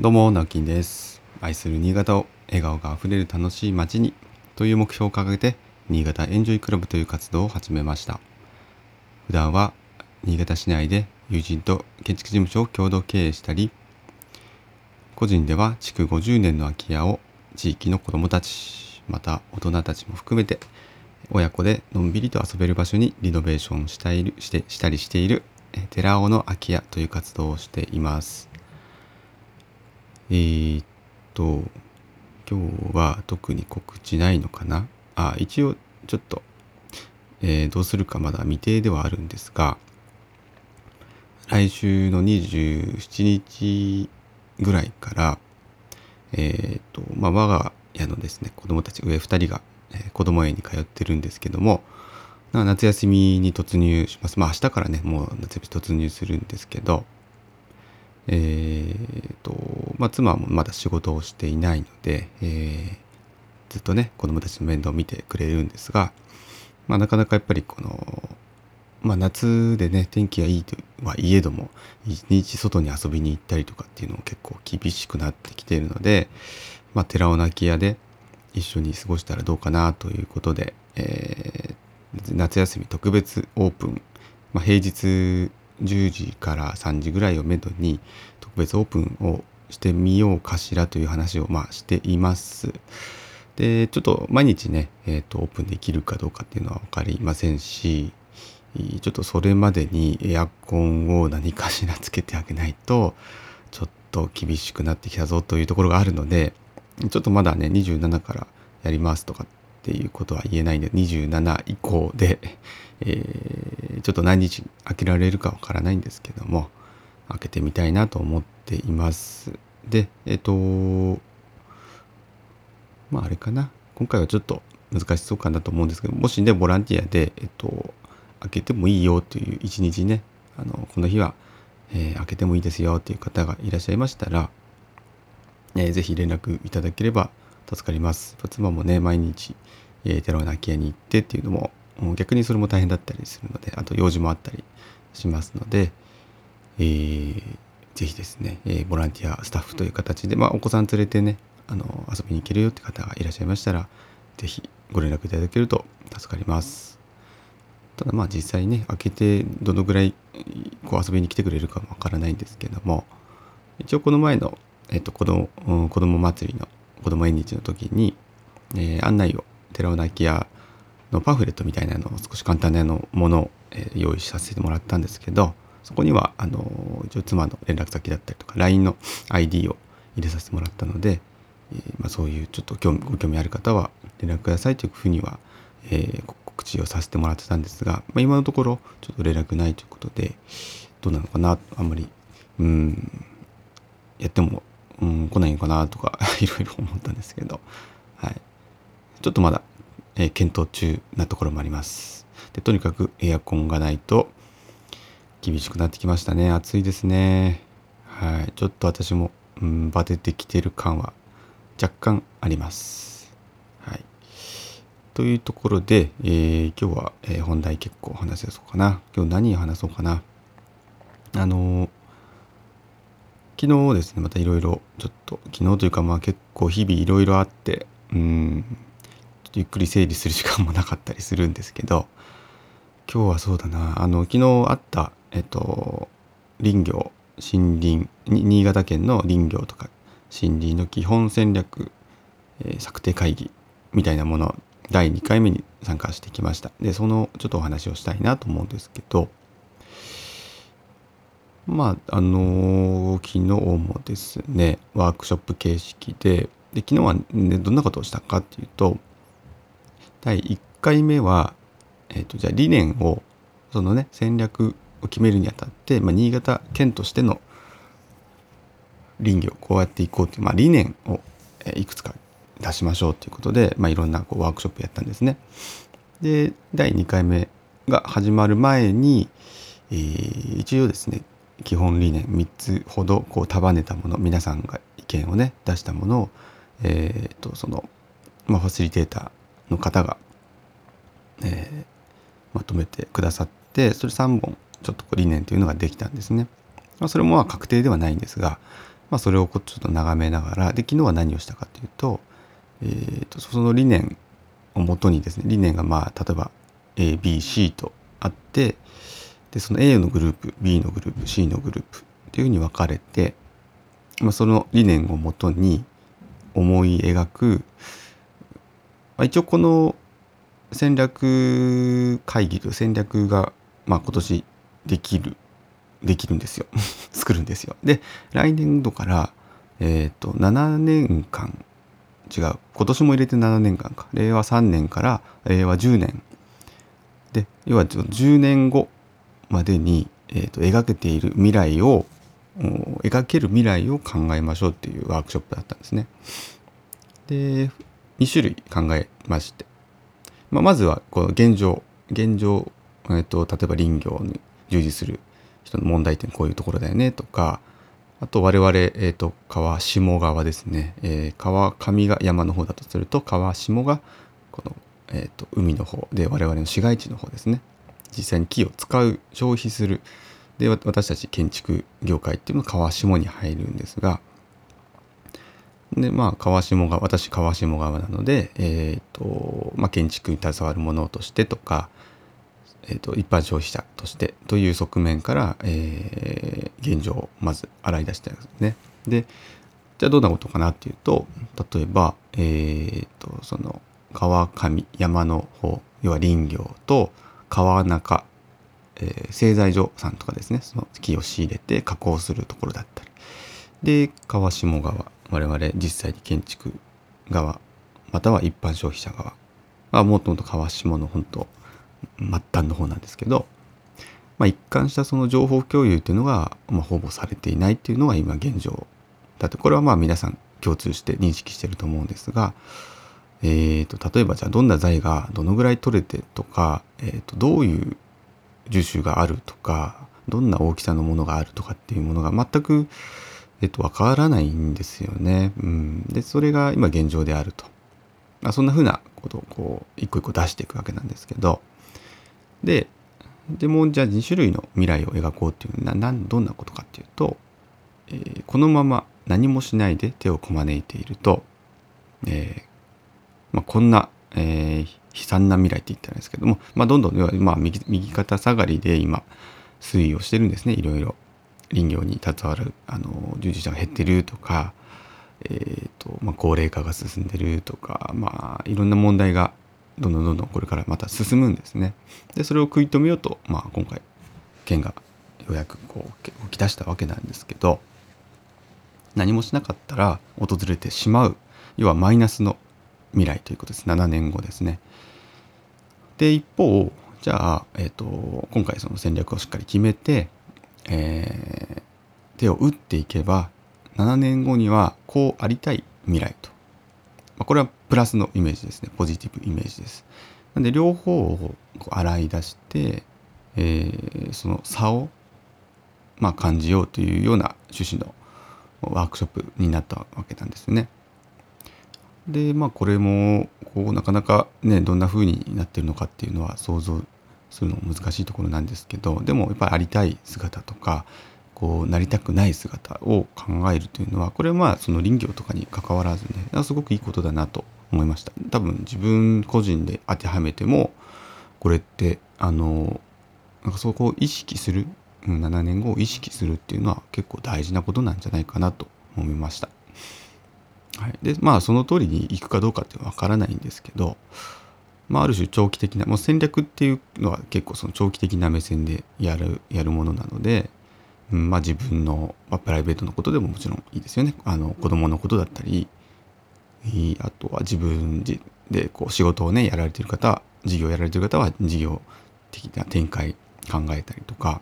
どうも、直樹です。愛する新潟を笑顔があふれる楽しい街にという目標を掲げて、新潟エンジョイクラブという活動を始めました。普段は新潟市内で友人と建築事務所を共同経営したり、個人では築50年の空き家を地域の子どもたち、また大人たちも含めて、親子でのんびりと遊べる場所にリノベーションしたいしてしたりしている、寺尾の空き家という活動をしています。えーっと、今日は特に告知ないのかな？あ、一応ちょっと、えーどうするかまだ未定ではあるんですが、来週の27日ぐらいから、えーっと、まあ、我が家のですね、子供たち上2人が、えー子供園に通ってるんですけども、夏休みに突入します。まあ明日からね、もう夏休み突入するんですけど、えーと、まあ妻もまだ仕事をしていないので、えーずっとね、子供たちの面倒を見てくれるんですが、まあなかなかやっぱりこの、まあ夏でね、天気がいいとはいえども、一日外に遊びに行ったりとかっていうのも結構厳しくなってきているので、まあ寺尾泣き屋で一緒に過ごしたらどうかなということで、えー夏休み特別オープン、まあ、平日10時から3時ぐらいをめどに特別オープンをしてみようかしらという話をまあしています。で、ちょっと毎日ね、えっ、と、オープンできるかどうかっていうのは分かりませんし、ちょっとそれまでにエアコンを何かしらつけてあげないと、ちょっと厳しくなってきたぞというところがあるので、ちょっとまだね、27からやりますとかっっていうことは言えないんで、27以降で、えーちょっと何日開けられるかわからないんですけども、開けてみたいなと思っています。で、えっ、と、まああれかな。今回はちょっと難しそうかなと思うんですけど、もしね、ボランティアで、えっ、と、開けてもいいよという一日ね、あの、この日は、えー開けてもいいですよっていう方がいらっしゃいましたら、えーぜひ連絡いただければ助かります。妻もね、毎日、えー、寺尾泣き屋に行ってっていうのも、逆にそれも大変だったりするので、あと用事もあったりしますので、えーぜひですね、えーボランティアスタッフという形で、まあ、お子さん連れてね、あの、遊びに行けるよって方がいらっしゃいましたら、ぜひご連絡いただけると助かります。ただまあ実際ね、開けてどのぐらいこう遊びに来てくれるかもわからないんですけども、一応この前の、えっと、子供、子供祭りの子供縁日の時に、えー案内を寺尾泣き屋のパンフレットみたいなのを少し簡単なのものを、え用意させてもらったんですけどそこにはあの一応妻の連絡先だったりとか LINE の ID を入れさせてもらったので、えーまあ、そういうちょっと興味ご興味ある方は連絡くださいというふうには、えー告知をさせてもらってたんですが、まあ、今のところちょっと連絡ないということでどうなのかなあんまりうんやっても、うん、来ないのかなとか いろいろ思ったんですけど、はい、ちょっとまだ、えー検討中なところもあります。でとにかくエアコンがないと厳しくなってきましたね。暑いですね。はい。ちょっと私も、うん、バテてきてる感は若干あります。はい。というところで、えー今日は、えー本題結構話せそうかな。今日何話そうかな。あのー昨日ですねまたいろいろちょっと昨日というかまあ結構日々いろいろあってうんっゆっくり整理する時間もなかったりするんですけど今日はそうだな。あの昨日あったえっと林業森林新潟県の林業とか森林の基本戦略、えー策定会議みたいなもの第2回目に参加してきました。でそのちょっとお話をしたいなと思うんですけどまああの昨日もですねワークショップ形式でで昨日は、ね、どんなことをしたかっていうと第1回目は、えー、とじゃあ理念をそのね戦略を決めるにあたって、まあ、新潟県としての林業こうやっていこうっていう、まあ、理念を、えいくつか出しましょうということで、まあ、いろんなこうワークショップやったんですね。で第2回目が始まる前に、えー一応ですね基本理念3つほどこう束ねたもの皆さんが意見をね出したものを、えーとその、まあ、ファシリテーターの方が、えーまとめてくださってそれ3本ちょっとこう理念というのができたんですね。まあ、それもまあ確定ではないんですが、まあ、それをこうちょっと眺めながらで昨日は何をしたかというと,、えーと、その理念をもとにですね理念がまあ例えば ABC とあってでその A のグループ B のグループ C のグループというふうに分かれて、まあ、その理念をもとに思い描く、まあ、一応この戦略会議と戦略が、まあ、今年できるできるんですよ。作るんですよ。で来年度からえっ、と7年間違う今年も入れて7年間か。令和3年から令和10年。で要は10年後までに、えーと、描けている未来を描ける未来を考えましょうっていうワークショップだったんですね。で2種類考えまして、まあ、まずはこの現状。現状、えーと、例えば林業に従事する人の問題点こういうところだよねとかあと我々、えーと、川下側ですね、えー、川上が山の方だとすると川下がこの、えーと海の方で我々の市街地の方ですね。実際に木を使う消費するで私たち建築業界っていうのは川下に入るんですがでまあ川下が私川下側なので、えーとまあ、建築に携わるものとしてとか、えーと、一般消費者としてという側面から、えー、現状をまず洗い出してるんですね。でじゃあどんなことかなっていうと例えば、えー、とその川上山の方要は林業と川中、えー、製材所さんとかですね。その木を仕入れて加工するところだったり。で川下側我々実際に建築側または一般消費者側。はもともと川下の本当末端の方なんですけど、まあ、一貫したその情報共有っていうのが、まあ、ほぼされていないっていうのが今現状だってこれはまあ皆さん共通して認識してると思うんですが。えーと、例えばじゃあどんな材がどのぐらい取れてとか、えーと、どういう樹種があるとかどんな大きさのものがあるとかっていうものが全く、えーと、わからないんですよね。うん、でそれが今現状であると。まあそんなふうなことをこう一個一個出していくわけなんですけどででもじゃあ2種類の未来を描こうっていうのはなどんなことかっていうと、えー、このまま何もしないで手をこまねいていると、えー、まあ、こんな、えー、悲惨な未来って言ったらですけども、まあ、どんどん、まあ右、右肩下がりで今推移をしてるんですねいろいろ林業に携わるあの従事者が減ってるとか、えーとまあ、高齢化が進んでるとか、まあ、いろんな問題がどんどんどんどんこれからまた進むんですね。でそれを食い止めようと、まあ、今回県がようやくこう動き出したわけなんですけど何もしなかったら訪れてしまう要はマイナスの未来ということです7年後ですね。で一方じゃあ、えーと、今回その戦略をしっかり決めて、えー、手を打っていけば7年後にはこうありたい未来と、まあ、これはプラスのイメージですねポジティブイメージです。なんで両方をこう洗い出して、えー、その差を、まあ、感じようというような趣旨のワークショップになったわけなんですね。でまあこれもこうなかなかねどんな風になってるのかっていうのは想像するの難しいところなんですけどでもやっぱりありたい姿とかこうなりたくない姿を考えるというのはこれはまあその林業とかに関わらずねすごくいいことだなと思いました多分自分個人で当てはめてもこれってあのなんかそこを意識する7年後を意識するっていうのは結構大事なことなんじゃないかなと思いました。はい、でまあその通りにいくかどうかっていうのは分からないんですけど、まあ、ある種長期的なもう戦略っていうのは結構その長期的な目線でやるやるものなので、うん、まあ自分の、まあ、プライベートのことでももちろんいいですよね。あの子供のことだったりあとは自分でこう仕事をねやられてる方事業やられてる方は事業的な展開考えたりとか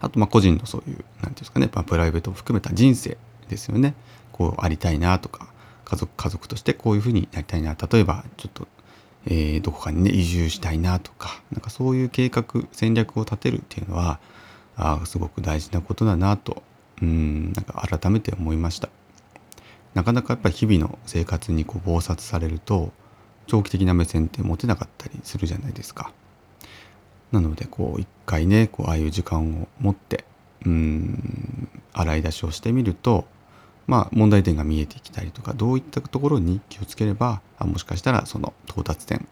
あとまあ個人のそういう何て言うんですかね、まあ、プライベートを含めた人生ですよね。こうありたいなとか家族家族としてこういうふうになりたいな。例えばちょっと、えー、どこかにね移住したいなとかなんかそういう計画戦略を立てるっていうのはあすごく大事なことだなとうんなんか改めて思いました。なかなかやっぱり日々の生活にこう忙殺されると長期的な目線って持てなかったりするじゃないですか。なのでこう一回ねこうああいう時間を持ってうん洗い出しをしてみるとまあ問題点が見えてきたりとかどういったところに気をつければあもしかしたらその到達点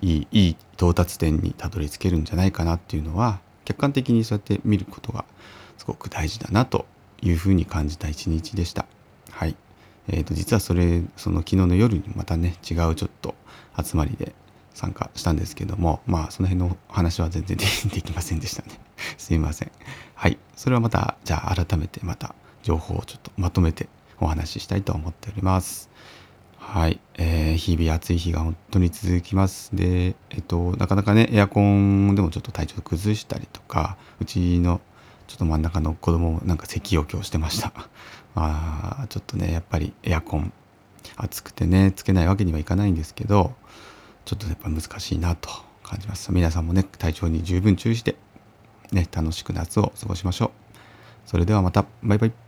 いいいい到達点にたどり着けるんじゃないかなっていうのは客観的にそうやって見ることがすごく大事だなというふうに感じた一日でした。はい。えー、と実はそれその昨日の夜にまたね違うちょっと集まりで参加したんですけどもまあその辺の話は全然できませんでしたね すいませんはいそれはまたじゃあ改めてまた情報をちょっとまとめてお話ししたいと思っております。はい、えー、日々暑い日が本当に続きます。でえっとなかなかねエアコンでもちょっと体調崩したりとかうちのちょっと真ん中の子供もなんか咳を今日してました。まあちょっとねやっぱりエアコン暑くてねつけないわけにはいかないんですけどちょっとやっぱ難しいなと感じます。皆さんもね体調に十分注意してね楽しく夏を過ごしましょう。それではまた。バイバイ。